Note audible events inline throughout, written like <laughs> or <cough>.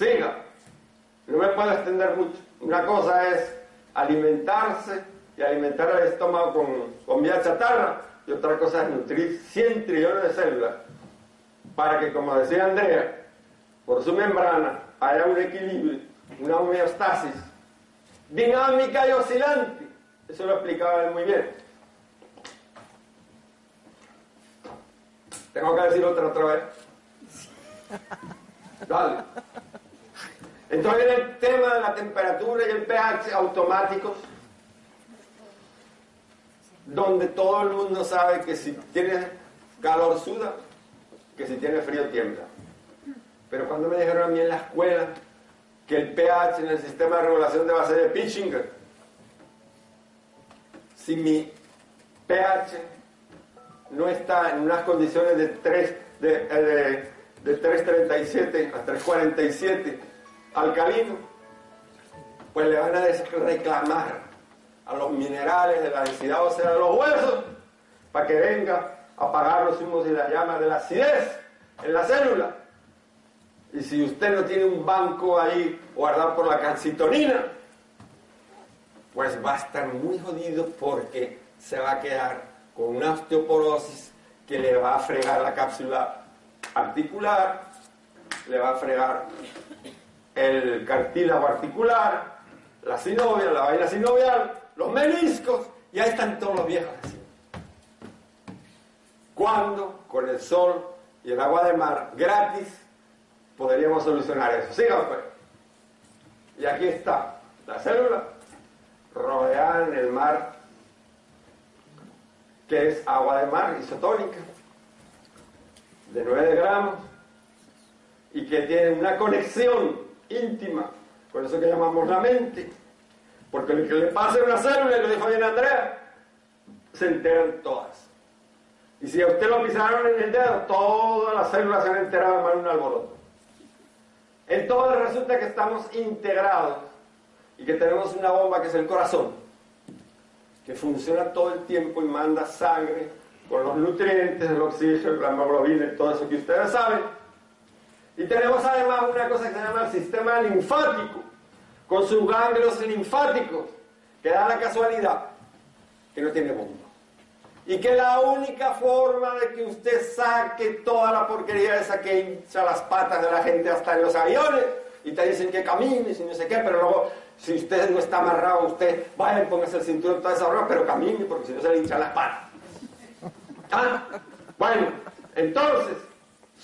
Siga. No me puedo extender mucho. Una cosa es alimentarse y alimentar al estómago con comida chatarra y otra cosa es nutrir 100 trillones de células para que, como decía Andrea, por su membrana haya un equilibrio, una homeostasis dinámica y oscilante. Eso lo explicaba él muy bien. Tengo que decir otra otra vez. <laughs> Dale. Entonces el tema de la temperatura y el pH automáticos, donde todo el mundo sabe que si tiene calor suda, que si tiene frío tiembla. Pero cuando me dijeron a mí en la escuela que el pH en el sistema de regulación de base de Pitchinger, si mi pH no está en unas condiciones de 3, de, eh, de, de 337 a 347 alcalino, pues le van a reclamar a los minerales de la densidad ósea de los huesos para que venga a apagar los humos y las llamas de la acidez en la célula. Y si usted no tiene un banco ahí guardado por la calcitonina, pues va a estar muy jodido porque se va a quedar con una osteoporosis que le va a fregar la cápsula articular, le va a fregar el cartílago articular, la sinovia, la vaina sinovial, los meniscos, y ahí están todos los viejos así. ¿Cuándo? Con el sol y el agua de mar gratis podríamos solucionar eso. Sigan pues. Y aquí está la célula rodeada en el mar, que es agua de mar isotónica, de 9 gramos, y que tiene una conexión íntima con eso que llamamos la mente. Porque lo que le pasa a una célula, y lo dijo bien Andrea, se enteran todas. Y si a usted lo pisaron en el dedo, todas las células se han enterado en un alboroto. Entonces resulta que estamos integrados y que tenemos una bomba que es el corazón, que funciona todo el tiempo y manda sangre con los nutrientes, el oxígeno, la hemoglobina y todo eso que ustedes saben. Y tenemos además una cosa que se llama el sistema linfático, con sus ganglios linfáticos, que da la casualidad que no tiene bomba. Y que la única forma de que usted saque toda la porquería esa que hincha las patas de la gente hasta en los aviones, y te dicen que camines y no sé qué, pero luego, si usted no está amarrado, usted vaya y póngase el cinturón toda esa hora, pero camine, porque si no se le hinchan las patas. ¿Ah? Bueno, entonces,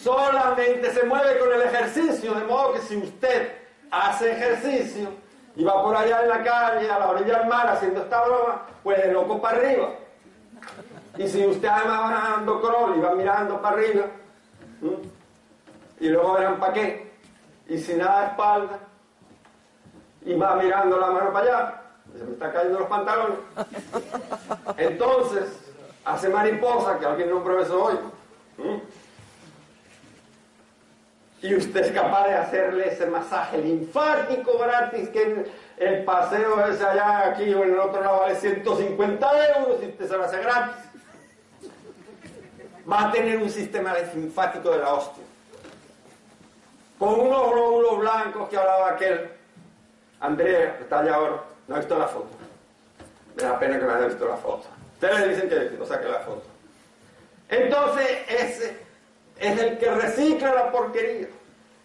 solamente se mueve con el ejercicio, de modo que si usted hace ejercicio y va por allá en la calle, a la orilla del mar, haciendo esta broma, pues de loco para arriba. Y si usted además va dando crawl y va mirando para arriba, y luego verán para qué, y sin nada de espalda, y va mirando la mano para allá, se me están cayendo los pantalones. Entonces, hace mariposa, que alguien nombró eso hoy. Y usted es capaz de hacerle ese masaje linfático gratis que el paseo ese allá, aquí o en el otro lado vale 150 euros y usted se lo hace gratis. Va a tener un sistema linfático de la hostia. Con unos glóbulos blancos que hablaba aquel Andrea, está allá ahora, no ha visto la foto. Me da pena que me haya visto la foto. Ustedes dicen que no saque la foto. Entonces, ese es el que recicla la porquería.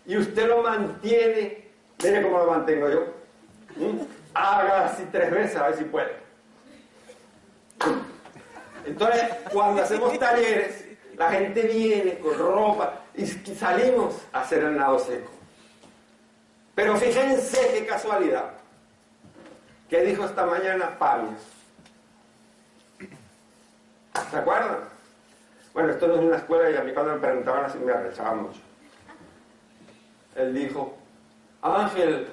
Y usted lo mantiene, mire cómo lo mantengo yo. ¿Mm? Haga así tres veces a ver si puede. Entonces, cuando hacemos talleres, la gente viene con ropa y salimos a hacer el nado seco. Pero fíjense qué casualidad. ¿Qué dijo esta mañana Pablo? ¿Se acuerdan? Bueno, esto no es una escuela y a mí cuando me preguntaban así me arrechaba mucho. Él dijo, Ángel,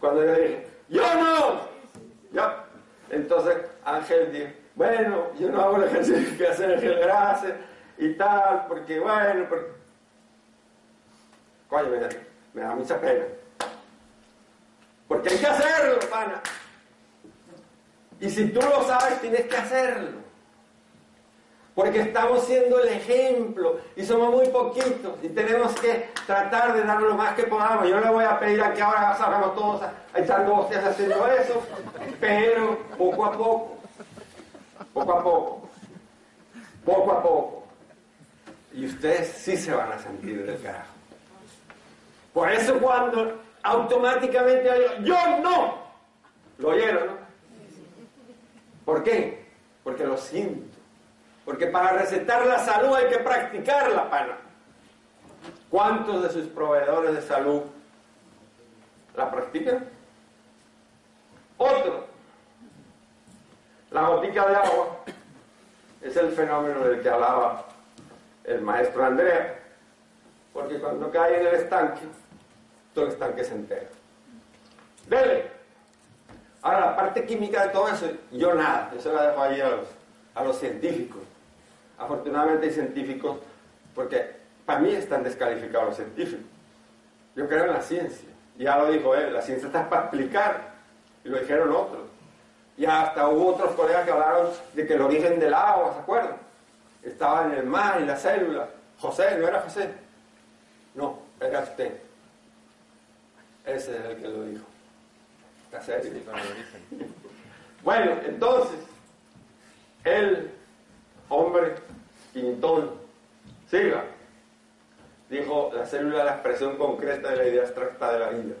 cuando yo dije, yo no, ya. Entonces Ángel dijo, bueno, yo no hago el ejercicio que hace Ángel Grace y tal, porque bueno, porque... Coño, me me da mucha pena. Porque hay que hacerlo, pana. Y si tú lo sabes, tienes que hacerlo. Porque estamos siendo el ejemplo y somos muy poquitos y tenemos que tratar de dar lo más que podamos. Yo no le voy a pedir a que ahora salgamos todos echando hostias haciendo eso, pero poco a poco, poco a poco, poco a poco. Y ustedes sí se van a sentir del carajo. Por eso cuando automáticamente yo no, lo oyeron, ¿no? ¿Por qué? Porque lo siento. Porque para recetar la salud hay que practicar la pana. ¿Cuántos de sus proveedores de salud la practican? Otro. La botica de agua es el fenómeno del que hablaba el maestro Andrea. Porque cuando cae en el estanque, todo el estanque se entera. Dele. Ahora, la parte química de todo eso, yo nada, yo se la dejo ahí a los, a los científicos. Afortunadamente hay científicos, porque para mí están descalificados los científicos. Yo creo en la ciencia. Ya lo dijo él, la ciencia está para explicar. Y lo dijeron otros. Y hasta hubo otros colegas que hablaron de que el origen del agua, ¿se acuerdan? Estaba en el mar, en la célula. José, ¿no era José? No, era usted. Ese es el que lo dijo. ¿Está serio? <laughs> bueno, entonces, el hombre pintón, siga, dijo la célula la expresión concreta de la idea abstracta de la vida.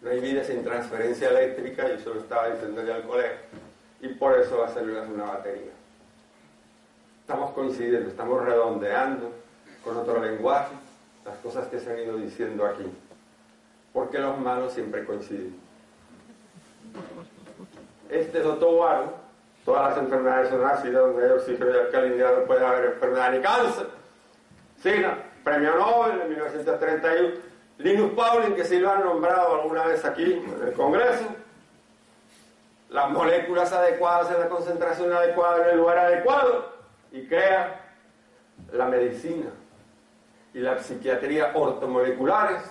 No hay vida sin transferencia eléctrica, y eso lo estaba diciendo ya el colega, y por eso la célula es una batería. Estamos coincidiendo, estamos redondeando con otro lenguaje las cosas que se han ido diciendo aquí, porque los malos siempre coinciden. Este es otro todas las enfermedades son ácidas, donde hay oxígeno y alcalinidad no puede haber enfermedad ni cáncer. Sina, premio Nobel en 1931. Linus Pauling, que sí lo han nombrado alguna vez aquí en el Congreso. Las moléculas adecuadas en la concentración adecuada en el lugar adecuado y crea la medicina y la psiquiatría ortomoleculares,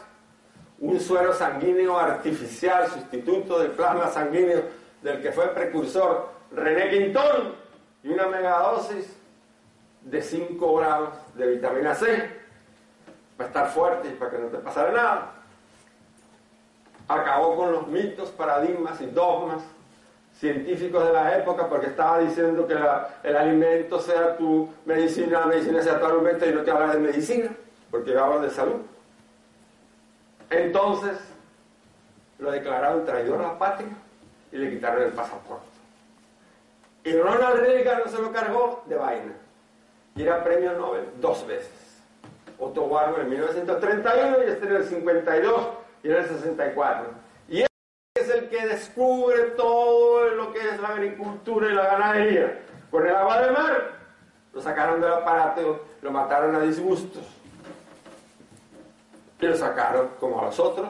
un suero sanguíneo artificial, sustituto del plasma sanguíneo del que fue precursor René Quintón y una megadosis de 5 gramos de vitamina C para estar fuerte y para que no te pasara nada. Acabó con los mitos, paradigmas y dogmas científicos de la época porque estaba diciendo que el alimento sea tu medicina, la medicina sea tu alimento y no te habla de medicina, porque habla de salud. Entonces lo declararon traidor a la patria y le quitaron el pasaporte. Y Ronald Reagan se lo cargó de vaina. Y era premio Nobel dos veces. Otto Warburg en 1931 y este en el 52 y en el 64 es el que descubre todo lo que es la agricultura y la ganadería. Con el agua de mar, lo sacaron del aparato, lo mataron a disgustos. Y lo sacaron como a los otros.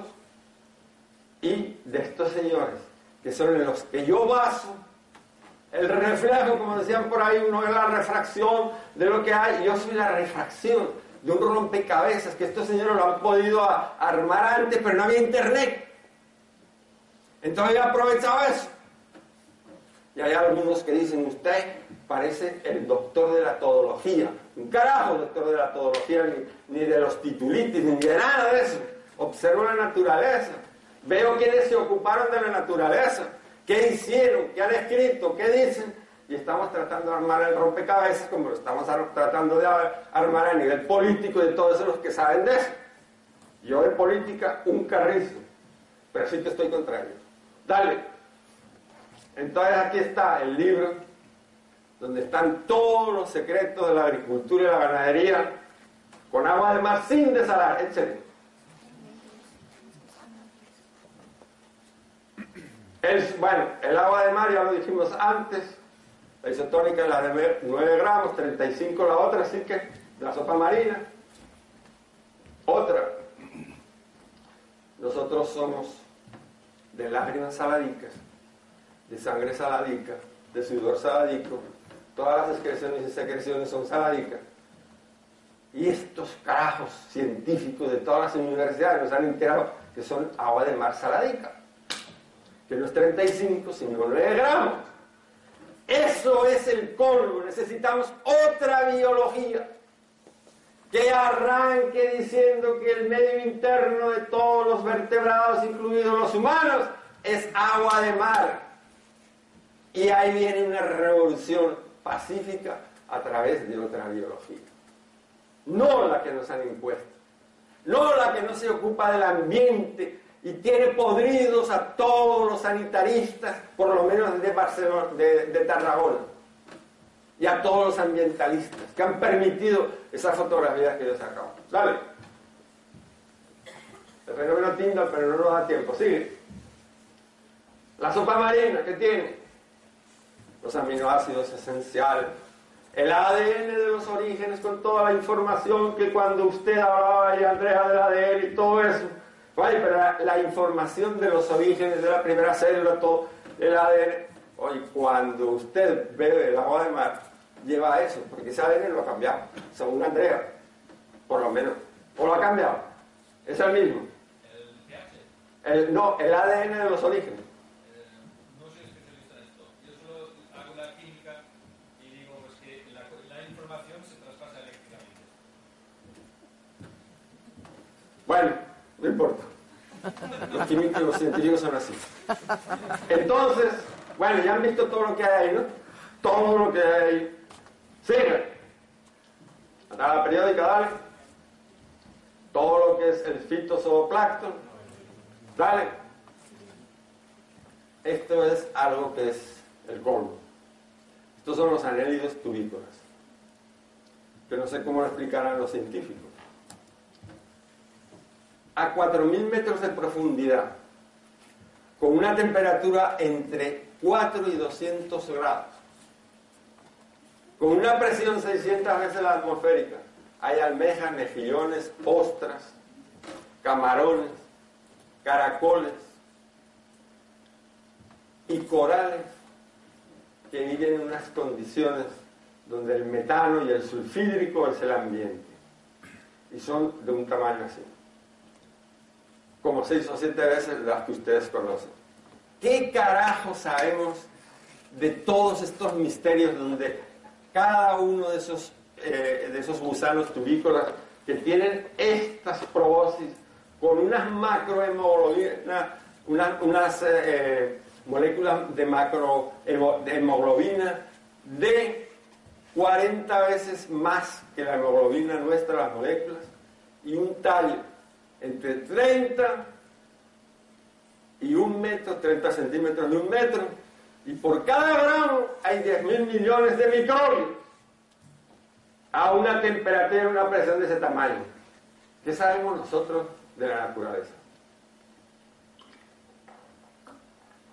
Y de estos señores, que son en los que yo baso, el reflejo, como decían por ahí, uno es la refracción de lo que hay, yo soy la refracción de un rompecabezas que estos señores lo han podido armar antes, pero no había internet. Entonces he aprovechado eso. Y hay algunos que dicen, usted parece el doctor de la todología. Un carajo doctor de la todología, ni, de los titulitis, ni de nada de eso. Observo la naturaleza. Veo quiénes se ocuparon de la naturaleza. ¿Qué hicieron? ¿Qué han escrito? ¿Qué dicen? Y estamos tratando de armar el rompecabezas como lo estamos tratando de armar a nivel político de todos los que saben de eso. Yo de política un carrizo, pero sí que estoy contra ellos. Dale. Entonces aquí está el libro donde están todos los secretos de la agricultura y la ganadería con agua de mar sin desalar, etc. Es, bueno, el agua de mar ya lo dijimos antes, la isotónica es la de 9 gramos, 35 la otra, así que la sopa marina. Otra, nosotros somos de lágrimas saladicas, de sangre saladica, de sudor saladico, todas las excreciones y secreciones son saladicas. Y estos carajos científicos de todas las universidades nos han enterado que son agua de mar saladica, que no es 35, sino 9 gramos. Eso es el colmo. Necesitamos otra biología que arranque diciendo que el medio interno de todos los vertebrados, incluidos los humanos, es agua de mar. Y ahí viene una revolución pacífica a través de otra biología. No la que nos han impuesto. No la que no se ocupa del ambiente y tiene podridos a todos los sanitaristas, por lo menos de Barcelona, de, Tarragona y a todos los ambientalistas que han permitido esas fotografías que yo he sacado. Dale. El fenómeno Tyndall, pero no nos da tiempo. Sigue. La sopa marina, ¿qué tiene? Los aminoácidos esenciales. El ADN de los orígenes con toda la información que cuando usted hablaba y Andrea del ADN y todo eso. Oye, pero la, la información de los orígenes de la primera célula, todo el ADN. Oye, cuando usted bebe el agua de mar, lleva eso, porque ese ADN lo ha cambiado, según Andrea, por lo menos. ¿O lo ha cambiado? Es el mismo. El pH. El, no, el ADN de los orígenes. No soy especialista en esto. Yo solo hago la química y digo que la, la información se traspasa eléctricamente. Bueno, no importa. Los químicos los científicos son así. Entonces, bueno, ya han visto todo lo que hay ¿no? Todo lo que hay. Sigue. La periódica, dale. Todo lo que es el fitozooplancton. Dale. Esto es algo que es el colmo. Estos son los anélidos tubícolas. Que no sé cómo lo explicarán los científicos. A 4.000 metros de profundidad, con una temperatura entre 4 y 200 grados, con una presión 600 veces la atmosférica, hay almejas, mejillones, ostras, camarones, caracoles y corales que viven en unas condiciones donde el metano y el sulfídrico es el ambiente. Y son de un tamaño así. Como seis o siete veces las que ustedes conocen. ¿Qué carajo sabemos de todos estos misterios donde cada uno de esos, eh, de esos gusanos tubícolas que tienen estas probosis con unas macrohemoglobinas, una- unas eh, moléculas de macrohemoglobina de 40 veces más que la hemoglobina nuestra, las moléculas, y un tallo entre 30 y un metro, 30 centímetros de un metro, y por cada gramo hay 10 mil millones de microbios a una temperatura y una presión de ese tamaño. ¿Qué sabemos nosotros de la naturaleza?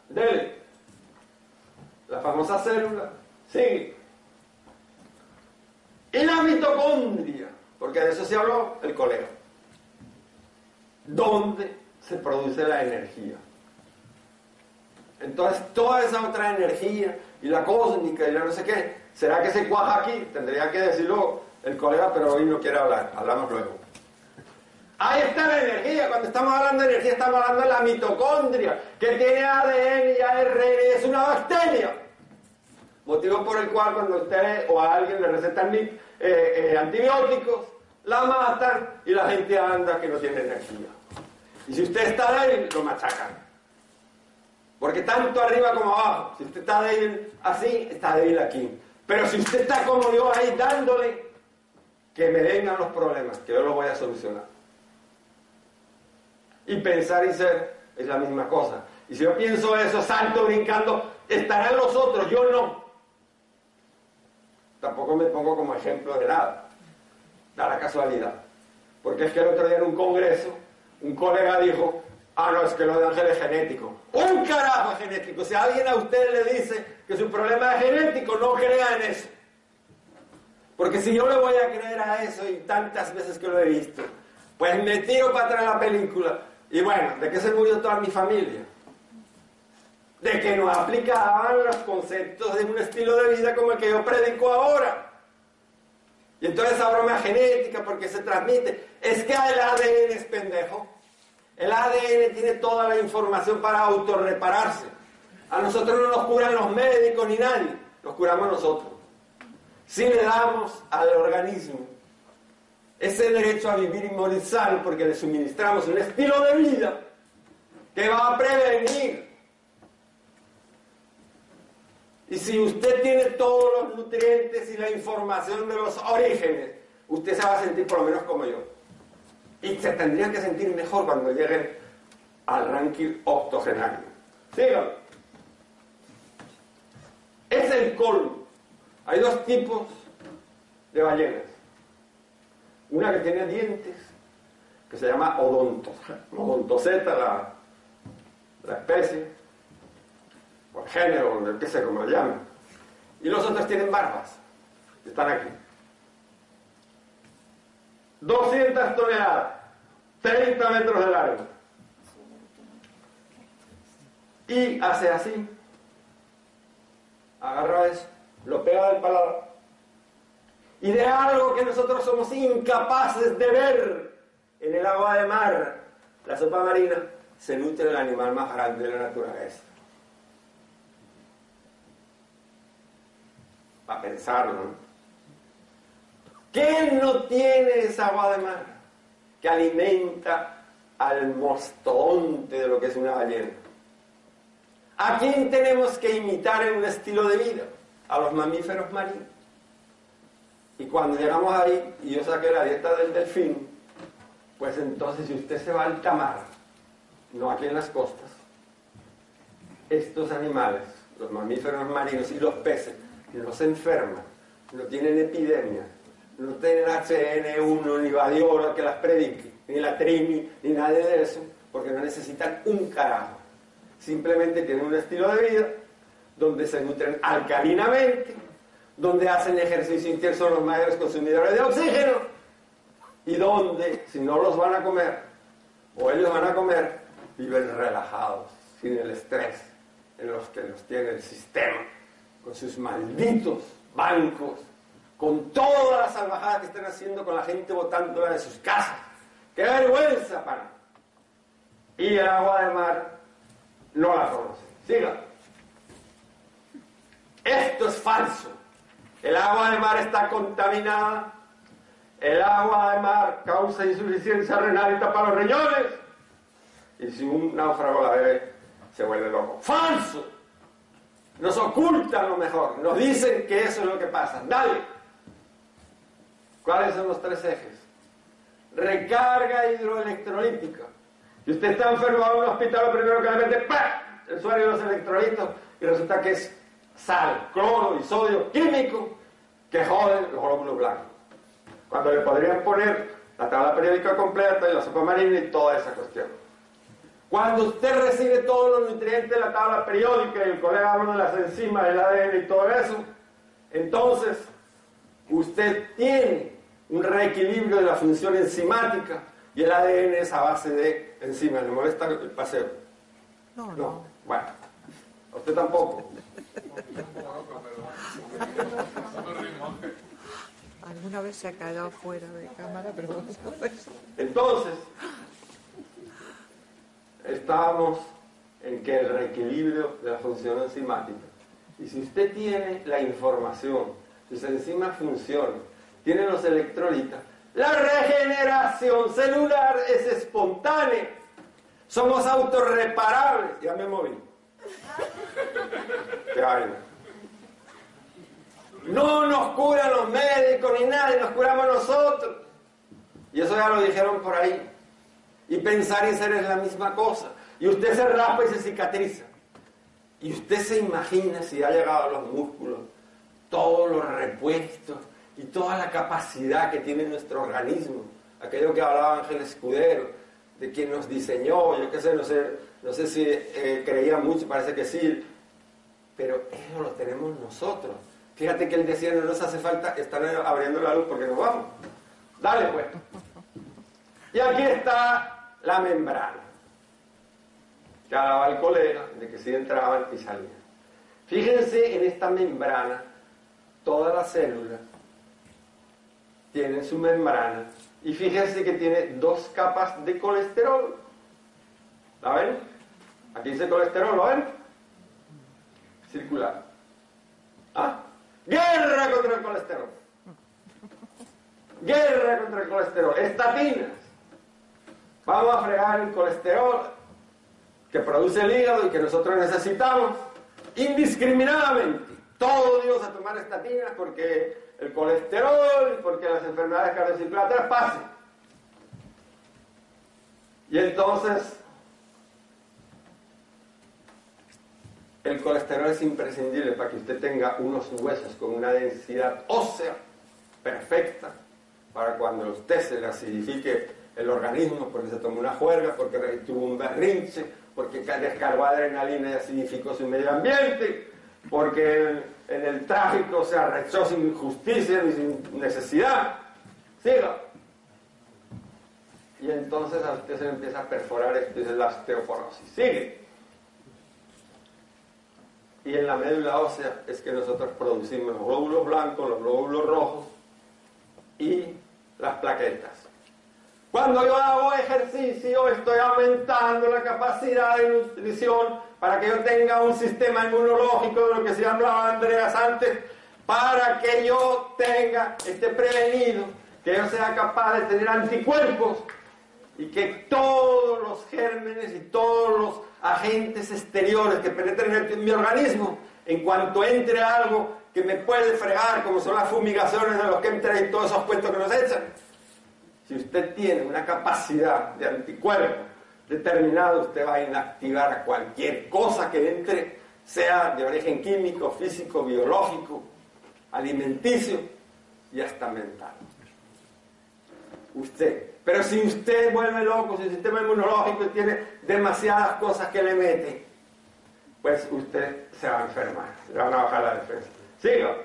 Dele. La famosa célula. Sigue. Y la mitocondria, porque de eso se habló el colega. ¿Dónde se produce la energía? Entonces, toda esa otra energía y la cósmica y la no sé qué, ¿será que se cuaja aquí? Tendría que decirlo el colega, pero hoy no quiere hablar. Hablamos luego. Ahí está la energía. Cuando estamos hablando de energía, estamos hablando de la mitocondria, que tiene ADN y ARN, es una bacteria. Motivo por el cual cuando usted o a alguien le recetan eh, eh, antibióticos, la matan y la gente anda que no tiene energía. Y si usted está débil, lo machacan. Porque tanto arriba como abajo, si usted está débil así, está débil aquí. Pero si usted está como yo ahí dándole, que me vengan los problemas, que yo los voy a solucionar. Y pensar y ser es la misma cosa. Y si yo pienso eso, salto brincando, estarán los otros, yo no. Tampoco me pongo como ejemplo de nada. Da la casualidad. Porque es que el otro día en un congreso, un colega dijo, ah, no, es que lo de Ángel es genético. Un carajo genético. Si alguien a usted le dice que su problema es genético, no crea en eso. Porque si yo le voy a creer a eso y tantas veces que lo he visto, pues me tiro para atrás la película. Y bueno, ¿de qué se murió toda mi familia? De que no aplicaban los conceptos de un estilo de vida como el que yo predico ahora. Y entonces esa broma genética, porque se transmite, es que el ADN es pendejo. El ADN tiene toda la información para autorrepararse. A nosotros no nos curan los médicos ni nadie. nos curamos nosotros. Si le damos al organismo ese derecho a vivir y morir sano porque le suministramos un estilo de vida que va a prevenir. Y si usted tiene todos los nutrientes y la información de los orígenes, usted se va a sentir por lo menos como yo. Y se tendría que sentir mejor cuando llegue al ranking octogenario. Síganlo. Es el colmo. Hay dos tipos de ballenas. Una que tiene dientes, que se llama odontos, odontoceta, la especie, o el género, o que sea, como lo llaman. Y los otros tienen barbas, están aquí. 200 toneladas, 30 metros de largo. Y hace así, agarra eso, lo pega del paladar. Y de algo que nosotros somos incapaces de ver en el agua de mar, la sopa marina, se nutre el animal más grande de la naturaleza. Para pensarlo, ¿no? ¿Quién no tiene esa agua de mar que alimenta al mostodonte de lo que es una ballena? ¿A quién tenemos que imitar en un estilo de vida? A los mamíferos marinos. Y cuando llegamos ahí, y yo saqué la dieta del delfín, pues entonces si usted se va al tamar, no aquí en las costas, estos animales, los mamíferos marinos y los peces, no se enferman, no tienen epidemias, no tienen HN1 ni vadiola que las predique, ni la trini, ni nada de eso, porque no necesitan un carajo. Simplemente tienen un estilo de vida donde se nutren alcalinamente, donde hacen ejercicio intenso son los mayores consumidores de oxígeno y donde, si no los van a comer, o ellos van a comer, viven relajados, sin el estrés en los que los tiene el sistema, con sus malditos bancos, con todas las salvajadas que están haciendo con la gente botándola de sus casas. ¡Qué vergüenza, para! Y el agua de mar no la conoce. Siga. Esto es falso. El agua de mar está contaminada. El agua de mar causa insuficiencia renal y tapa los riñones. Y si un náufrago la bebe, se vuelve loco. ¡Falso! Nos ocultan lo mejor. Nos dicen que eso es lo que pasa. Dale. ¿Cuáles son los tres ejes? Recarga hidroelectrolítica. Si usted está enfermo en un hospital, primero que le mete, ¡pah! el suero y los electrolitos, y resulta que es sal, cloro y sodio químico que joden los glóbulos blancos. Cuando le podrían poner la tabla periódica completa y la sopa marina y toda esa cuestión. Cuando usted recibe todos los nutrientes de la tabla periódica y el colega habla de las enzimas, el ADN y todo eso, entonces usted tiene un reequilibrio de la función enzimática y el ADN es a base de enzimas. ¿Le molesta el paseo? No, no. Bueno, a usted tampoco. Alguna vez se ha quedado fuera de cámara, pero Entonces, estábamos en que el reequilibrio de la función enzimática. Y si usted tiene la información, sus enzimas funcionan, tiene los electrolitas, la regeneración celular es espontánea. Somos autorreparables. Ya me moví. <laughs> Qué vaina. No nos curan los médicos ni nadie, nos curamos nosotros. Y eso ya lo dijeron por ahí. Y pensar y ser es la misma cosa. Y usted se raspa y se cicatriza. Y usted se imagina si ha llegado a los músculos, todos los repuestos y toda la capacidad que tiene nuestro organismo. Aquello que hablaba Ángel Escudero, de quien nos diseñó, yo qué sé, no sé, no sé si eh, creía mucho, parece que sí, pero eso lo tenemos nosotros. Fíjate que él decía, no nos hace falta estar abriendo la luz porque nos vamos. Dale pues. Y aquí está la membrana. Que hablaba el colega de que sí entraban y salían. Fíjense en esta membrana, todas las células tienen su membrana y fíjense que tiene dos capas de colesterol. ¿La ven? Aquí dice colesterol, ¿lo ven? Circular. ¿Ah? Guerra contra el colesterol. Guerra contra el colesterol. Estatinas. Vamos a fregar el colesterol que produce el hígado y que nosotros necesitamos indiscriminadamente. Todos Dios a tomar estatinas porque el colesterol y porque las enfermedades cardiocirculatorias pasen. Y entonces el colesterol es imprescindible para que usted tenga unos huesos con una densidad ósea perfecta para cuando usted se le acidifique el organismo porque se tomó una juerga, porque tuvo un berrinche, porque descargó adrenalina y acidificó su medio ambiente, porque en, el tráfico se arrechó sin injusticia ni sin necesidad. Siga. Y entonces a usted se le empieza a perforar esto es la osteoporosis. Sigue. Y en la médula ósea es que nosotros producimos los glóbulos blancos, los glóbulos rojos y las plaquetas. Cuando yo hago ejercicio estoy aumentando la capacidad de nutrición para que yo tenga un sistema inmunológico de lo que se hablaba Andreas antes, para que yo tenga, esté prevenido, que yo sea capaz de tener anticuerpos y que todos los gérmenes y todos los agentes exteriores que penetren en mi organismo, en cuanto entre algo que me puede fregar, como son las fumigaciones de los que entran y todos esos puestos que nos echan, si usted tiene una capacidad de anticuerpo determinado, usted va a inactivar a cualquier cosa que entre, sea de origen químico, físico, biológico, alimenticio y hasta mental. Usted. Pero si usted vuelve loco, si el sistema inmunológico tiene demasiadas cosas que le mete, pues usted se va a enfermar, le van a bajar la defensa. Siga.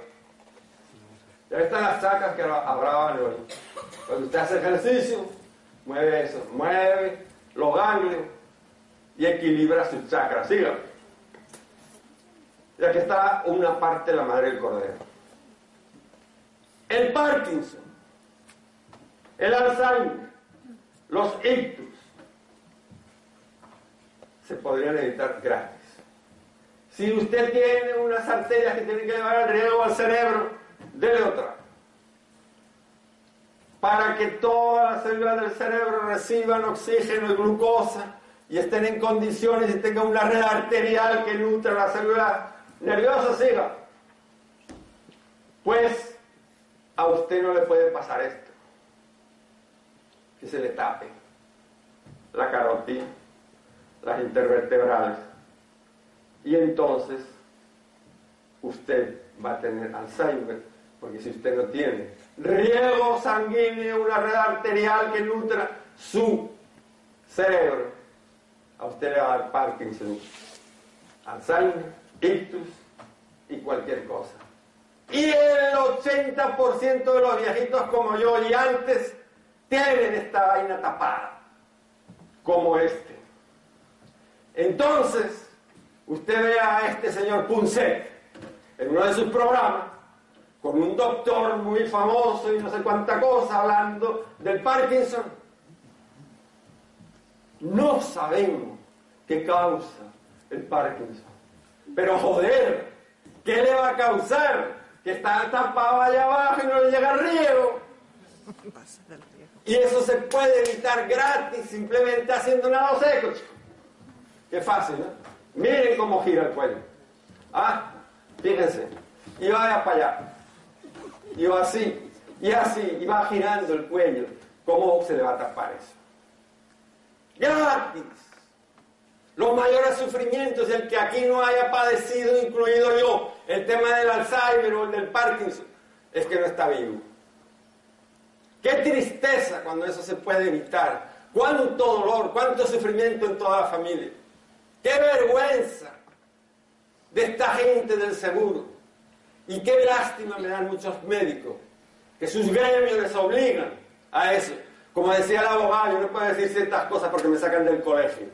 Ya están las sacas que hablaban hoy. Cuando usted hace ejercicio, mueve eso, mueve los ganglios y equilibra sus chakras. Siga. Y aquí está una parte de la madre del cordero. El Parkinson, el Alzheimer, los ictus, se podrían evitar gratis. Si usted tiene unas arterias que tienen que llevar el riego al cerebro, dele otra. Para que todas las células del cerebro reciban oxígeno y glucosa y estén en condiciones y tengan una red arterial que nutre la célula nerviosa, siga. Pues a usted no le puede pasar esto, que se le tape la carotina, las intervertebrales, y entonces usted va a tener Alzheimer, porque si usted no tiene riego sanguíneo, una red arterial que nutra su cerebro. A usted le va a dar Parkinson, Alzheimer, ictus y cualquier cosa. Y el 80% de los viejitos como yo y antes tienen esta vaina tapada, como este. Entonces, usted ve a este señor Punset en uno de sus programas con un doctor muy famoso y no sé cuánta cosa hablando del Parkinson. No sabemos qué causa el Parkinson. Pero joder, ¿qué le va a causar? Que está tapado allá abajo y no le llega riego. Y eso se puede evitar gratis simplemente haciendo nada seco, chico. Qué fácil, ¿no? Miren cómo gira el cuello. Ah, fíjense. Y vaya para allá y va así, y así, y va girando el cuello. ¿Cómo se le va a tapar eso? Gratis. Los mayores sufrimientos, el que aquí no haya padecido, incluido yo, el tema del Alzheimer o el del Parkinson, es que no está vivo. Qué tristeza cuando eso se puede evitar. Cuánto dolor, cuánto sufrimiento en toda la familia. Qué vergüenza de esta gente del seguro y qué lástima me dan muchos médicos, que sus gremios les obligan a eso. Como decía el abogado, yo no puedo decir ciertas cosas porque me sacan del colegio.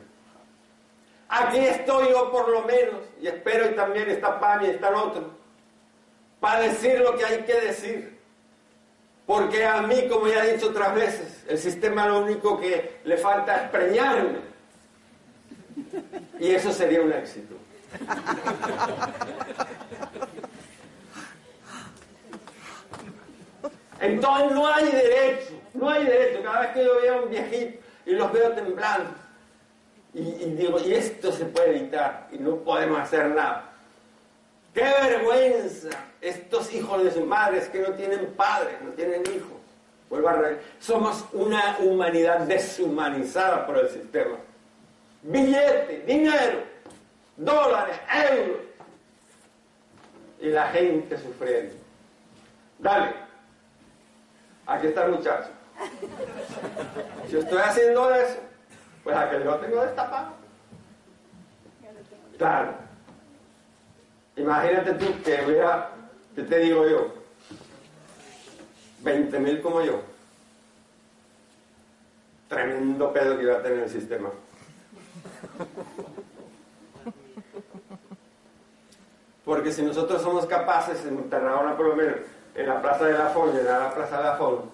Aquí estoy yo por lo menos, y espero y también está Pami y está otro, para decir lo que hay que decir. Porque a mí, como ya he dicho otras veces, el sistema lo único que le falta es preñarme. Y eso sería un éxito. <laughs> Entonces no hay derecho, no hay derecho. Cada vez que yo veo a un viejito y los veo temblando, y, digo, y esto se puede evitar, y no podemos hacer nada. ¡Qué vergüenza! Estos hijos de sus madres que no tienen padres, no tienen hijos. Vuelvo a reír. Somos una humanidad deshumanizada por el sistema. Billete, dinero, dólares, euros. Y la gente sufriendo. Dale. Aquí está el muchacho. Si estoy haciendo eso, pues a que yo tengo destapado. Claro. Imagínate tú que hubiera, ¿qué te digo yo? 20 mil como yo. Tremendo pedo que iba a tener el sistema. Porque si nosotros somos capaces en Tarragona, por lo menos, en la Plaza de la Fon, llenar la Plaza de la Fon,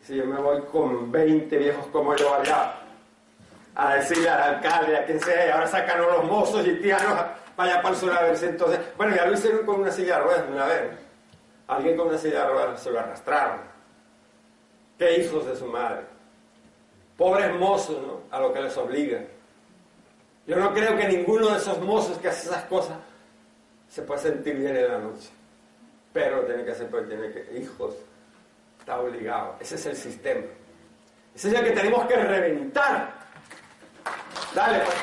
si yo me voy con 20 viejos como yo allá, a decirle al alcalde, a quien sea, y ahora sacan los mozos y tiranos vaya para el sur a verse entonces. Bueno, ya lo hicieron con una silla de ruedas una vez. Alguien con una silla de ruedas se lo arrastraron. Qué hijos de su madre. Pobres mozos, ¿no? A lo que les obligan. Yo no creo que ninguno de esos mozos que hace esas cosas se pueda sentir bien en la noche. Pero tiene que hacer porque tiene que, hijos, está obligado. Ese es el sistema. Ese es el que tenemos que reventar. Dale, pues.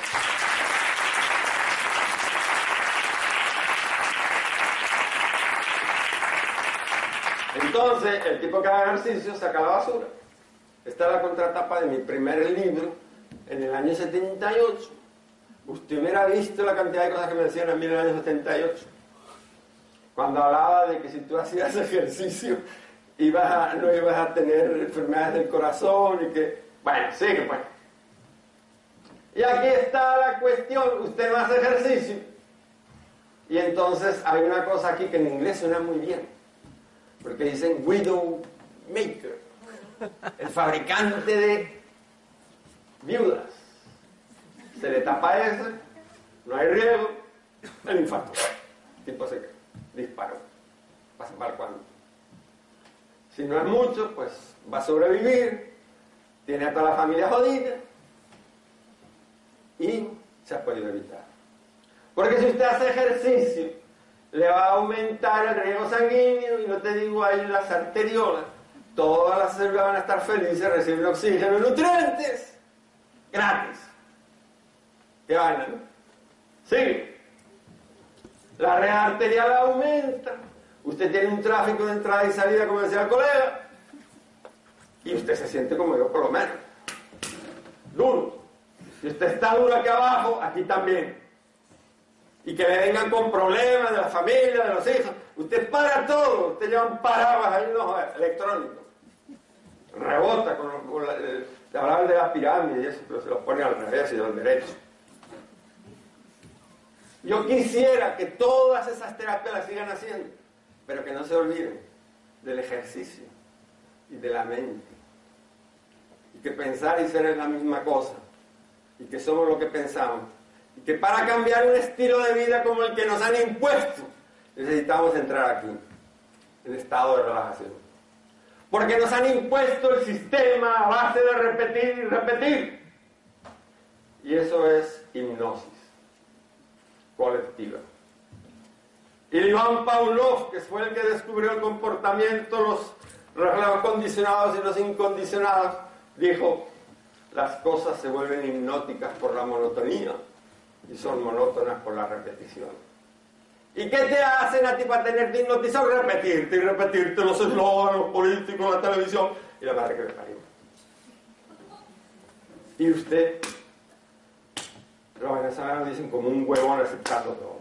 Entonces, el tipo que haga ejercicio saca la basura. Esta es la contratapa de mi primer libro en el año 78. Usted hubiera visto la cantidad de cosas que me decían a mí en el año 78. Cuando hablaba de que si tú hacías <laughs> ejercicio ibas no ibas a tener enfermedades del corazón y que... Bueno, sigue pues. Y aquí está la cuestión, usted no hace ejercicio. Y entonces hay una cosa aquí que en inglés suena muy bien porque dicen widow maker, el fabricante de viudas. Se le tapa ese, no hay riesgo, el infarto. Tipo se disparó. Pasa para cuando. Si no es mucho, pues va a sobrevivir, tiene a toda la familia jodida y se ha podido evitar. Porque si usted hace ejercicio le va a aumentar el riego sanguíneo y no te digo ahí las arteriolas. Todas las células van a estar felices, reciben oxígeno y nutrientes. Gratis. ¿Qué vaina, no? Sigue. La red arterial aumenta. Usted tiene un tráfico de entrada y salida, como decía el colega. Y usted se siente como yo, por lo menos. Duro. Si usted está duro aquí abajo, aquí también y que le vengan con problemas de la familia, de los hijos. Usted para todo, usted lleva un paraguas ahí no, electrónico. Rebota con, la, eh, hablaban de la pirámide y eso, pero se los pone al revés y al derecho. Yo quisiera que todas esas terapias las sigan haciendo, pero que no se olviden del ejercicio y de la mente. Y que pensar y ser es la misma cosa. Y que somos lo que pensamos que para cambiar un estilo de vida como el que nos han impuesto, necesitamos entrar aquí, en estado de relajación. Porque nos han impuesto el sistema a base de repetir y repetir. Y eso es hipnosis colectiva. Y Iván Pavlov, que fue el que descubrió el comportamiento, los reflejos condicionados y los incondicionados, dijo, las cosas se vuelven hipnóticas por la monotonía y son monótonas por la repetición. ¿Y qué te hacen a ti para tenerte hipnotizado? Repetirte y repetirte los eslóganos, los políticos, la televisión y la madre que me parió. Y usted, los venezolanos dicen como un huevón aceptando todo.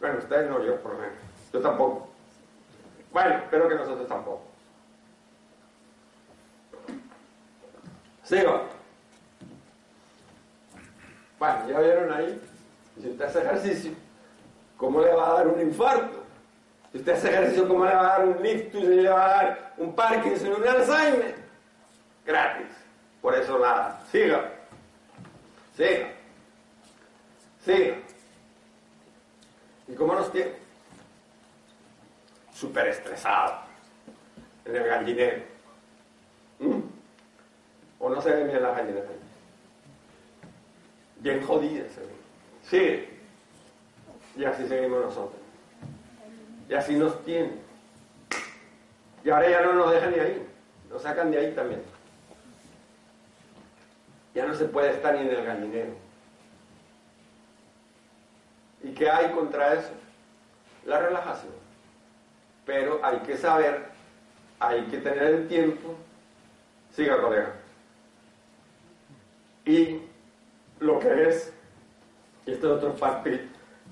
Bueno, ustedes no, yo por lo menos. Yo tampoco. Bueno, espero que nosotros tampoco. Sigo. Bueno, ya vieron ahí, si usted hace ejercicio, ¿cómo le va a dar un infarto? Si usted hace ejercicio, ¿cómo le va a dar un ictus? ¿Le va a dar un Parkinson, un Alzheimer? Gratis. Por eso nada. Siga. Siga. Siga. ¿Y cómo nos tiene? Súper estresado. en el gallinero. ¿Mm? ¿O no se ven bien las gallinas? Bien jodidas se ven. Sí. Y así seguimos nosotros. Y así nos tienen. Y ahora ya no nos dejan ni ahí. Nos sacan de ahí también. Ya no se puede estar ni en el gallinero. ¿Y qué hay contra eso? La relajación. Pero hay que saber, hay que tener el tiempo. Siga, colega. Y lo que es, y este es otro parte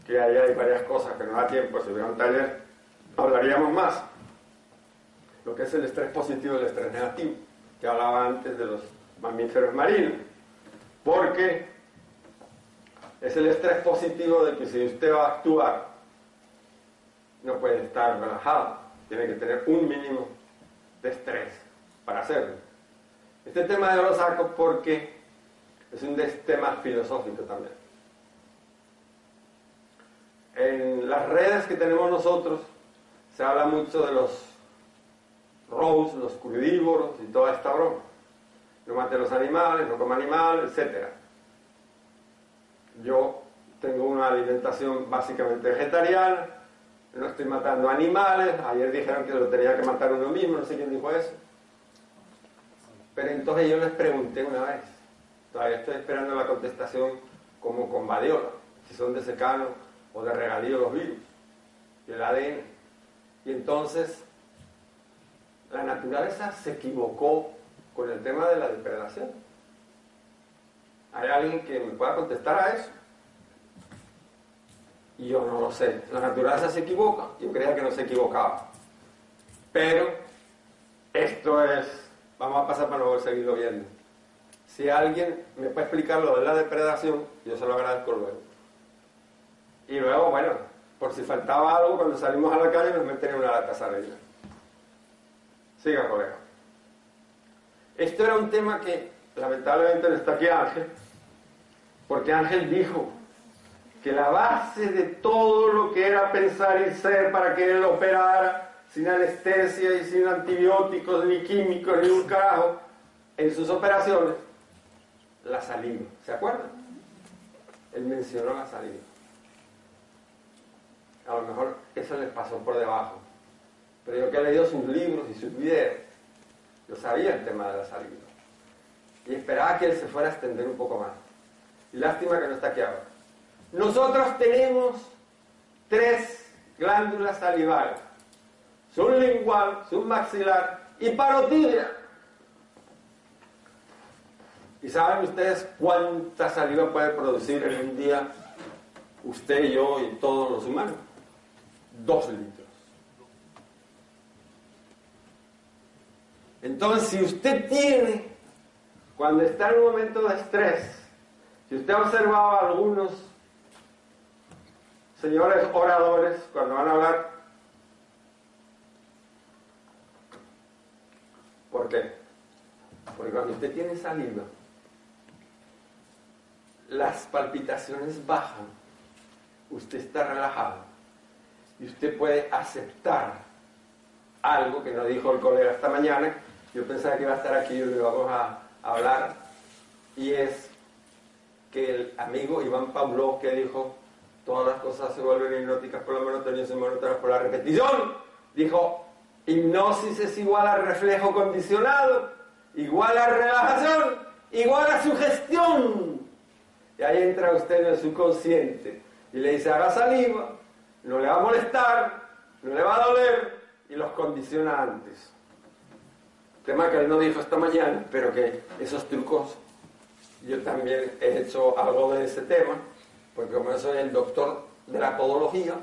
que ahí hay varias cosas que no da tiempo, si hubiera un taller, hablaríamos más. Lo que es el estrés positivo y el estrés negativo, que hablaba antes de los mamíferos marinos. Porque es el estrés positivo de que si usted va a actuar, no puede estar relajado, tiene que tener un mínimo de estrés para hacerlo. Este tema de lo saco porque es un tema filosófico también. En las redes que tenemos nosotros se habla mucho de los robos, los crudívoros y toda esta broma. No mate los animales, no coma animales, etc. Yo tengo una alimentación básicamente vegetariana, no estoy matando animales, ayer dijeron que lo tenía que matar uno mismo, no sé quién dijo eso. Pero entonces yo les pregunté una vez, todavía estoy esperando la contestación como con Badiola, si son de secano o de regalío los virus y el ADN. Y entonces la naturaleza se equivocó con el tema de la depredación. ¿Hay alguien que me pueda contestar a eso? Y yo no lo sé. La naturaleza se equivoca. Yo creía que no se equivocaba. Pero esto es, vamos a pasar para luego seguirlo viendo. Si alguien me puede explicar lo de la depredación, yo se lo agradezco luego. Y luego, bueno, por si faltaba algo, cuando salimos a la calle nos meten en una lata. Siga, colega. Esto era un tema que lamentablemente no está aquí Ángel, porque Ángel dijo que la base de todo lo que era pensar y ser para que él operara sin anestesia y sin antibióticos, ni químicos, ni un carajo, en sus operaciones, la saliva. ¿Se acuerdan? Él mencionó la saliva. A lo mejor eso les pasó por debajo. Pero yo que he leído sus libros y sus videos, yo sabía el tema de la saliva. Y esperaba que él se fuera a extender un poco más. Y lástima que no está aquí ahora. Nosotros tenemos tres glándulas salivales. Sublingual, submaxilar y parotidia. ¿Y saben ustedes cuánta saliva puede producir en un día usted, yo y todos los humanos? Dos litros. Entonces, si usted tiene, cuando está en un momento de estrés, si usted ha observado a algunos señores oradores, cuando van a hablar, ¿por qué? Porque cuando usted tiene saliva, las palpitaciones bajan, usted está relajado y usted puede aceptar algo que no dijo el colega esta mañana, yo pensaba que iba a estar aquí y lo vamos a, hablar, y es que el amigo Iván Pablo que dijo, todas las cosas se vuelven hipnóticas por la monotonía, se monótonas por la repetición, dijo, hipnosis es igual a reflejo condicionado, igual a relajación, igual a sugestión. Y ahí entra usted en el subconsciente y le dice, haga saliva, no le va a molestar, no le va a doler y los condiciona antes tema que él no dijo esta mañana, pero que esos trucos yo también he hecho algo de ese tema, porque como yo soy el doctor de la podología,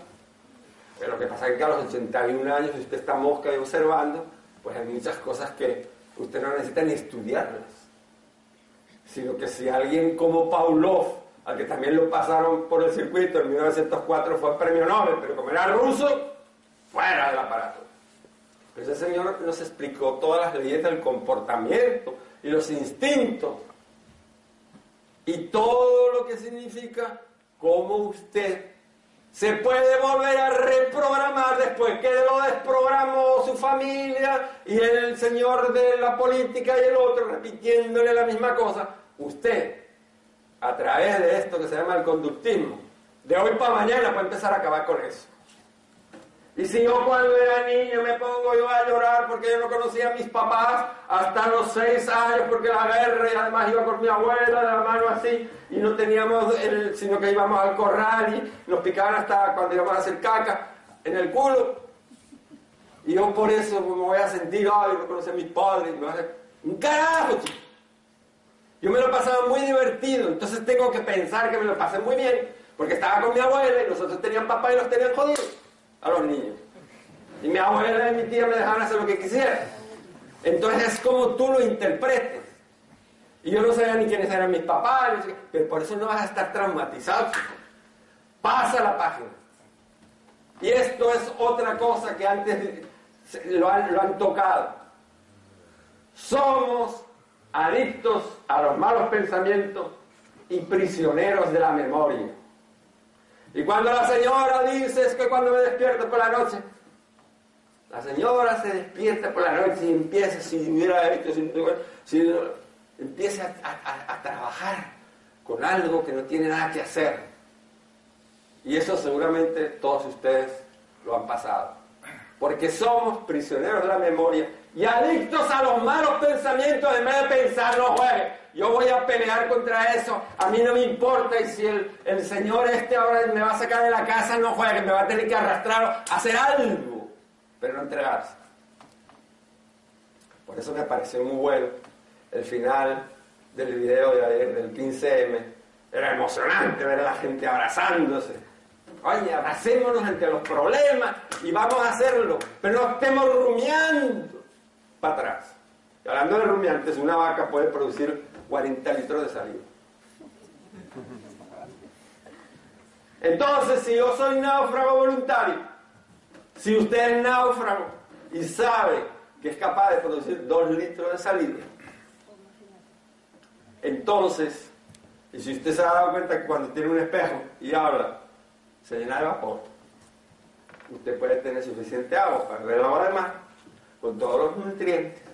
pero lo que pasa es que a los 81 años, si usted está mosca y observando, pues hay muchas cosas que usted no necesita ni estudiarlas, sino que si alguien como Pavlov, al que también lo pasaron por el circuito en 1904, fue premio Nobel, pero como era ruso, fuera del aparato. Ese Señor nos explicó todas las leyes del comportamiento y los instintos y todo lo que significa cómo usted se puede volver a reprogramar después que lo desprogramó su familia y el señor de la política y el otro repitiéndole la misma cosa. Usted, a través de esto que se llama el conductismo, de hoy para mañana puede empezar a acabar con eso. Y si yo cuando era niño me pongo yo a llorar porque yo no conocía a mis papás hasta los seis años porque la guerra y además iba con mi abuela de la mano así y no teníamos, el, sino que íbamos al corral y nos picaban hasta cuando íbamos a hacer caca en el culo. Y yo por eso me voy a sentir, ay, no conocía a mis padres, me voy a hacer, un carajo. Yo me lo pasaba muy divertido, entonces tengo que pensar que me lo pasé muy bien porque estaba con mi abuela y nosotros tenían papá y los tenían jodidos a los niños. Y mi abuela y mi tía me dejaban hacer lo que quisiera. Entonces es como tú lo interpretes. Y yo no sabía ni quiénes eran mis papás, pero por eso no vas a estar traumatizado. Pasa la página. Y esto es otra cosa que antes lo han, lo han tocado. Somos adictos a los malos pensamientos y prisioneros de la memoria. Y cuando la señora dice es que cuando me despierto por la noche, la señora se despierta por la noche y empieza, si hubiera hecho, si, empieza a, a trabajar con algo que no tiene nada que hacer. Y eso seguramente todos ustedes lo han pasado. Porque somos prisioneros de la memoria y adictos a los malos pensamientos en vez de pensar no juegue. Yo voy a pelear contra eso, a mí no me importa y si el, señor este ahora me va a sacar de la casa, no juegue, me va a tener que arrastrar hacer algo, pero no entregarse. Por eso me pareció muy bueno el final del video de ayer, del 15M. Era emocionante ver a la gente abrazándose. Oye, abracémonos ante los problemas y vamos a hacerlo, pero no estemos rumiando para atrás. Y hablando de rumiantes, una vaca puede producir 40 litros de saliva. Entonces, si yo soy náufrago voluntario, si usted es náufrago y sabe que es capaz de producir 2 litros de saliva, entonces, y si usted se ha dado cuenta que cuando tiene un espejo y habla, se llena de vapor, usted puede tener suficiente agua para ver agua de mar con todos los nutrientes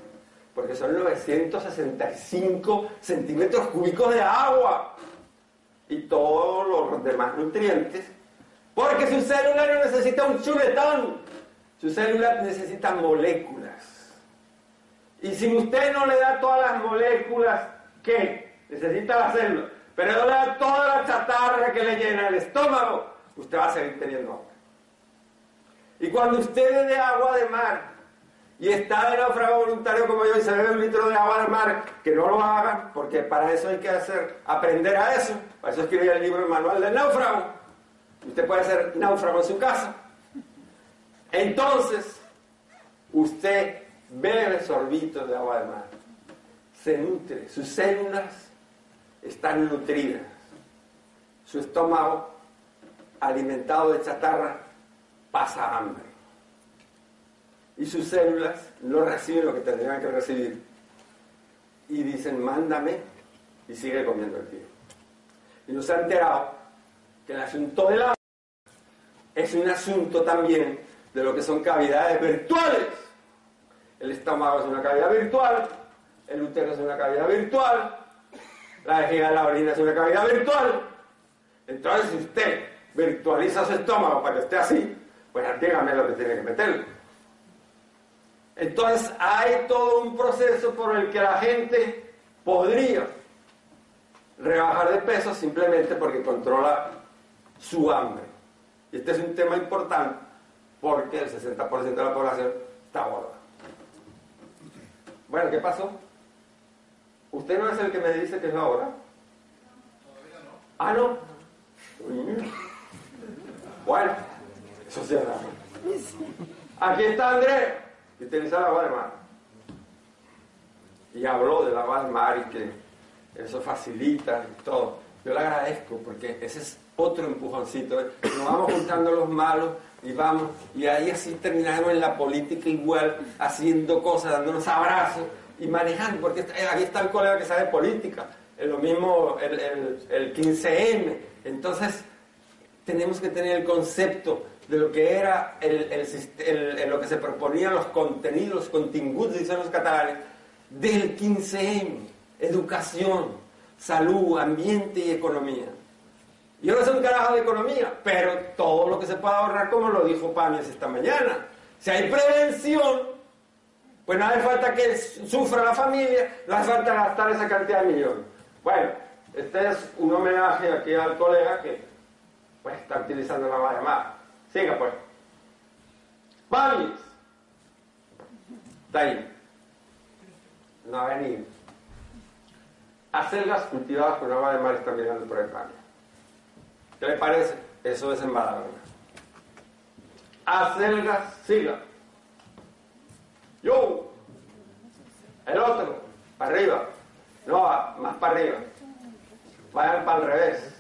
porque son 965 centímetros cúbicos de agua y todos los demás nutrientes, porque su célula no necesita un chuletón, su célula necesita moléculas. Y si usted no le da todas las moléculas que necesita la célula, pero no le da toda la chatarra que le llena el estómago, usted va a seguir teniendo agua. Y cuando usted de agua de mar y está de náufrago voluntario como yo y se bebe un litro de agua al mar, que no lo hagan, porque para eso hay que hacer, aprender a eso. Para eso escribí el libro Manual del Náufrago. Usted puede ser náufrago en su casa. Entonces, usted bebe sorbitos de agua de mar. Se nutre, sus células están nutridas. Su estómago, alimentado de chatarra, pasa hambre y sus células no reciben lo que tendrían que recibir. Y dicen, mándame, y sigue comiendo el tío. Y nos ha enterado que el asunto del agua es un asunto también de lo que son cavidades virtuales. El estómago es una cavidad virtual, el útero es una cavidad virtual, la vejiga de la orina es una cavidad virtual. Entonces, si usted virtualiza su estómago para que esté así, pues dígame lo que tiene que meterle. Entonces hay todo un proceso por el que la gente podría rebajar de peso simplemente porque controla su hambre. Y este es un tema importante porque el 60% de la población está gorda. Bueno, ¿qué pasó? ¿Usted no es el que me dice que es la hora? Ah, no. Bueno, eso se da. Aquí está Andrés utilizar de mar. Y habló de mar y que eso facilita y todo. Yo le agradezco porque ese es otro empujoncito. Nos vamos juntando los malos y vamos, y ahí así terminamos en la política igual, haciendo cosas, dándonos abrazos y manejando, porque aquí está el colega que sabe política, es lo mismo el, el, el 15M. Entonces, tenemos que tener el concepto de lo que era el, lo que se proponían los contenidos, continguts, dicen los catalanes, del 15M, educación, salud, ambiente y economía. Yo no sé un carajo de economía, pero todo lo que se pueda ahorrar, como lo dijo Pamies esta mañana. Si hay prevención, pues no hace falta que sufra la familia, no hace falta gastar esa cantidad de millones. Bueno, este es un homenaje aquí al colega que pues está utilizando la llamada. Siga pues. Pamies. Está ahí. No ha venido. Acelgas cultivadas con agua de mar están mirando por España. ¿Qué le parece? Eso es en Badalona. Acelgas, siga. Yo. El otro, para arriba. No, más para arriba. Vayan para el revés.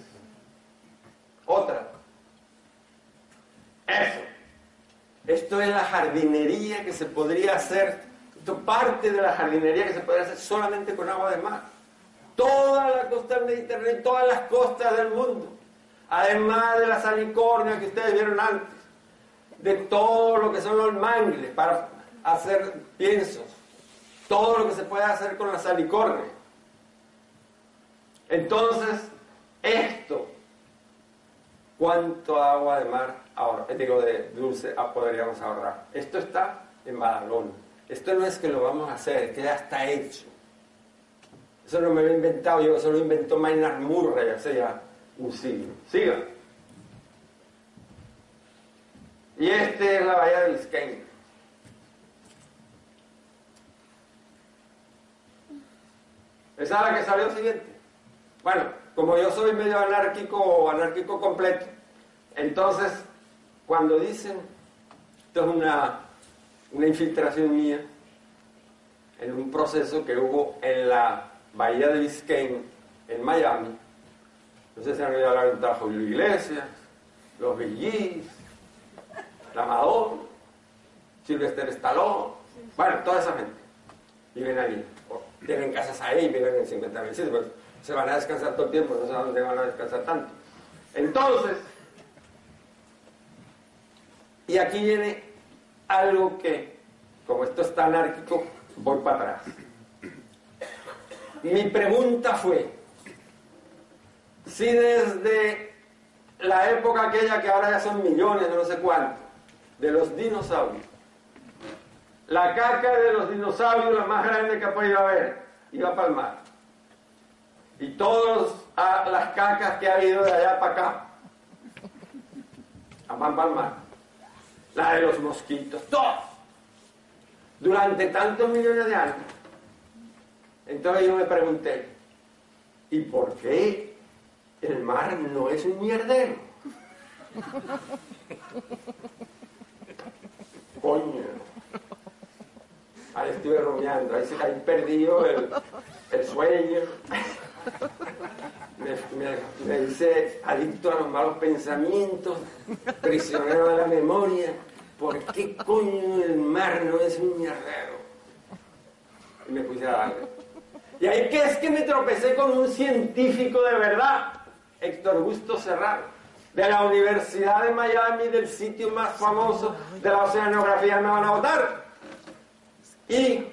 Otra. Esto es la jardinería que se podría hacer, esto parte de la jardinería que se podría hacer solamente con agua de mar. Toda la costa del Mediterráneo, todas las costas del mundo, además de la salicornia que ustedes vieron antes, de todo lo que son los mangles para hacer piensos, todo lo que se puede hacer con la salicornia. Entonces, esto cuánto agua de mar ahorra, eh, digo de dulce podríamos ahorrar. Esto está en Badalona. Esto no es que lo vamos a hacer, que ya está hecho. Eso no me lo he inventado yo, eso lo inventó Maynard Murray hace ya un siglo. Siga. Y este es la bahía de Biscayne. Esa es la que salió siguiente. Bueno, como yo soy medio anárquico o anárquico completo, entonces cuando dicen, esto es una, una infiltración mía, en un proceso que hubo en la bahía de Biscayne, en Miami, no sé si han oído hablar de Julio Iglesias, los Billys, la Madonna, Sylvester Stallone, bueno, toda esa gente viven allí, o tienen casas ahí, viven en 50 mil sitios, pues, se van a descansar todo el tiempo, no sé dónde van a descansar tanto. Entonces, y aquí viene algo que, como esto es tan anárquico, voy para atrás. Mi pregunta fue, si desde la época aquella que ahora ya son millones, no sé cuánto, de los dinosaurios, la caca de los dinosaurios, la más grande que podido haber, iba para el mar. Y todas las cacas que ha habido de allá para acá, van para el mar. La de los mosquitos, todo. Durante tantos millones de años. Entonces yo me pregunté, ¿y por qué el mar no es un mierdero? Coño. Ahí estuve rumiando, ahí, se- ahí perdido el sueño. Me, me- me hice adicto a los malos pensamientos, prisionero de la memoria. ¿Por qué coño el mar no es un mierdero? Y me puse a darle. Y ahí que es que me tropecé con un científico de verdad, Héctor Augusto Serrano, de la Universidad de Miami, del sitio más famoso de la oceanografía, me van a votar. Y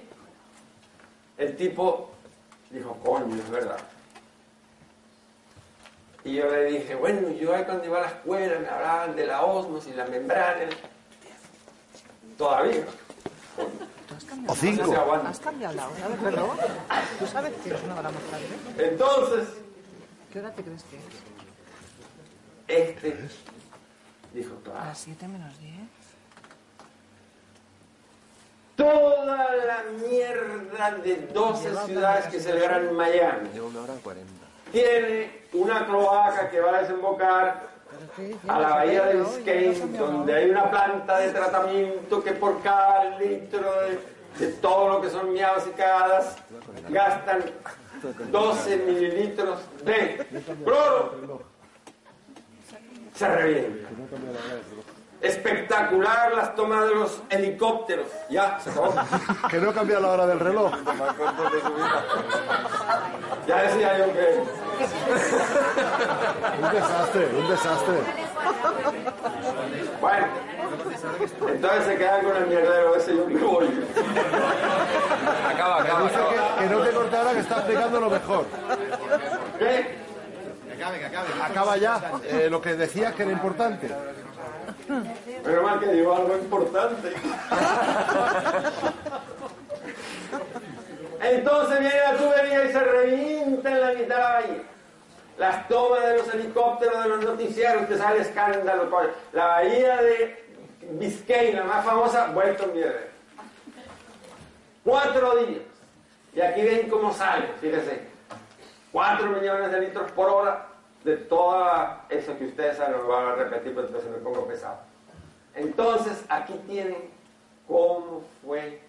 el tipo dijo, coño, es verdad. Y yo le dije, bueno, yo ahí cuando iba a la escuela me hablaban de la osmos y la membrana. Todavía. ¿Tú has No cambiado, sé si cinco. ¿Has cambiado la hora reloj? ¿Tú sabes que es una hora más tarde? Entonces, ¿Qué hora te crees que es? este dijo, A claro, las 7 menos 10. toda la mierda de 12 ciudades que en Miami Lleva una hora cuarenta. Tiene una cloaca que va a desembocar a la bahía de Biscayne, donde hay una planta de tratamiento que por cada litro de, de todo lo que son miados y cagadas gastan 12 mililitros de cloro. Se revienta. Espectacular las tomas de los helicópteros. Ya, se acabó. <laughs> Que no cambia la hora del reloj. Ya decía yo que Un desastre, un desastre. Bueno, entonces se quedan con el mierdero ese y yo me voy. Acaba, acaba, que, que no te corte ahora que está explicando lo mejor. ¿Qué? Que acabe, que acabe. Acaba ya eh, lo que decías que era importante. Pero mal que digo algo importante. Entonces viene la tubería y se revienta en la mitad de la bahía. Las tomas de los helicópteros, de los noticieros, que sale escándalo. La bahía de Biscay, la más famosa, vuelto en mierda. Cuatro días. Y aquí ven cómo sale, fíjense. Cuatro millones de litros por hora de toda eso que ustedes saben, lo van a repetir, pero entonces me pongo pesado. Entonces, aquí tienen cómo fue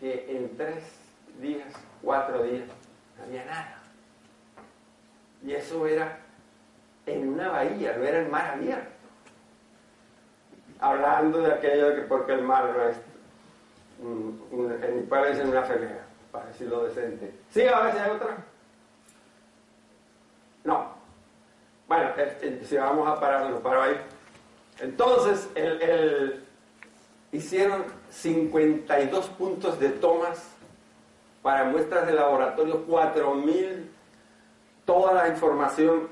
que en tres días, cuatro días, no había nada. Y eso era en una bahía, no era en mar abierto. Hablando de aquello de que porque el mar no es, mm, en mi país es una fenera, para decirlo decente. Sí, a ver si hay otra. No. Bueno, este, si vamos a parar, nos paro ahí. Entonces, el, el- hicieron 52 puntos de tomas para muestras de laboratorio, 4000, toda la información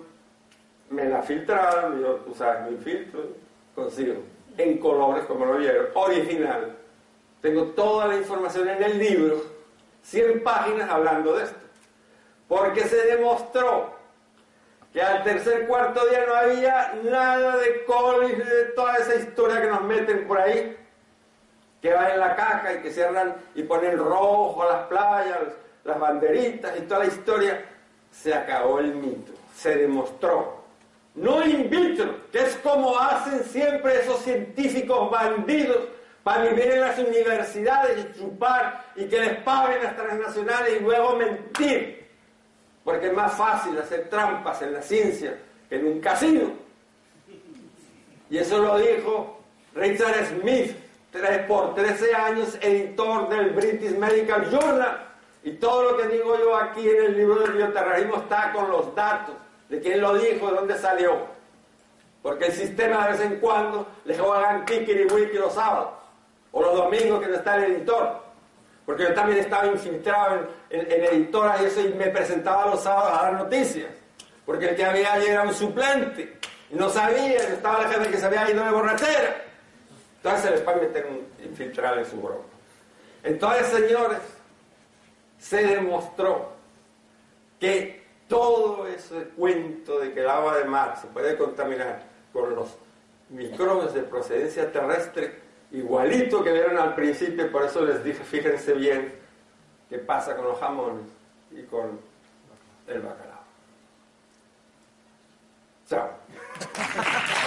me la filtraron, yo, tú sabes, mi filtro, consigo, en colores, como lo vieron, original. Tengo toda la información en el libro, 100 páginas hablando de esto. Porque se demostró que al tercer cuarto día no había nada de colis, de toda esa historia que nos meten por ahí, que va en la caja y que cierran y ponen rojo las playas, las banderitas y toda la historia. Se acabó el mito, se demostró. No in vitro, que es como hacen siempre esos científicos bandidos para vivir en las universidades y chupar y que les paguen las transnacionales y luego mentir. Porque es más fácil hacer trampas en la ciencia que en un casino. Y eso lo dijo Richard Smith, por 13 años editor del British Medical Journal. Y todo lo que digo yo aquí en el libro del bioterrorismo está con los datos de quién lo dijo, de dónde salió. Porque el sistema de vez en cuando les juegan kikiri los sábados o los domingos que no está el editor. Porque yo también estaba infiltrado en, editoras y eso y me presentaba los sábados a dar noticias. Porque el que había allí era un suplente y no sabía, estaba la gente que se había ido de borrachera. Entonces puede meter un infiltrar en su broma. Entonces, señores, se demostró que todo ese cuento de que el agua de mar se puede contaminar con los microbios de procedencia terrestre, igualito que vieron al principio, por eso les dije, fíjense bien qué pasa con los jamones y con el bacalao. Chao. <laughs>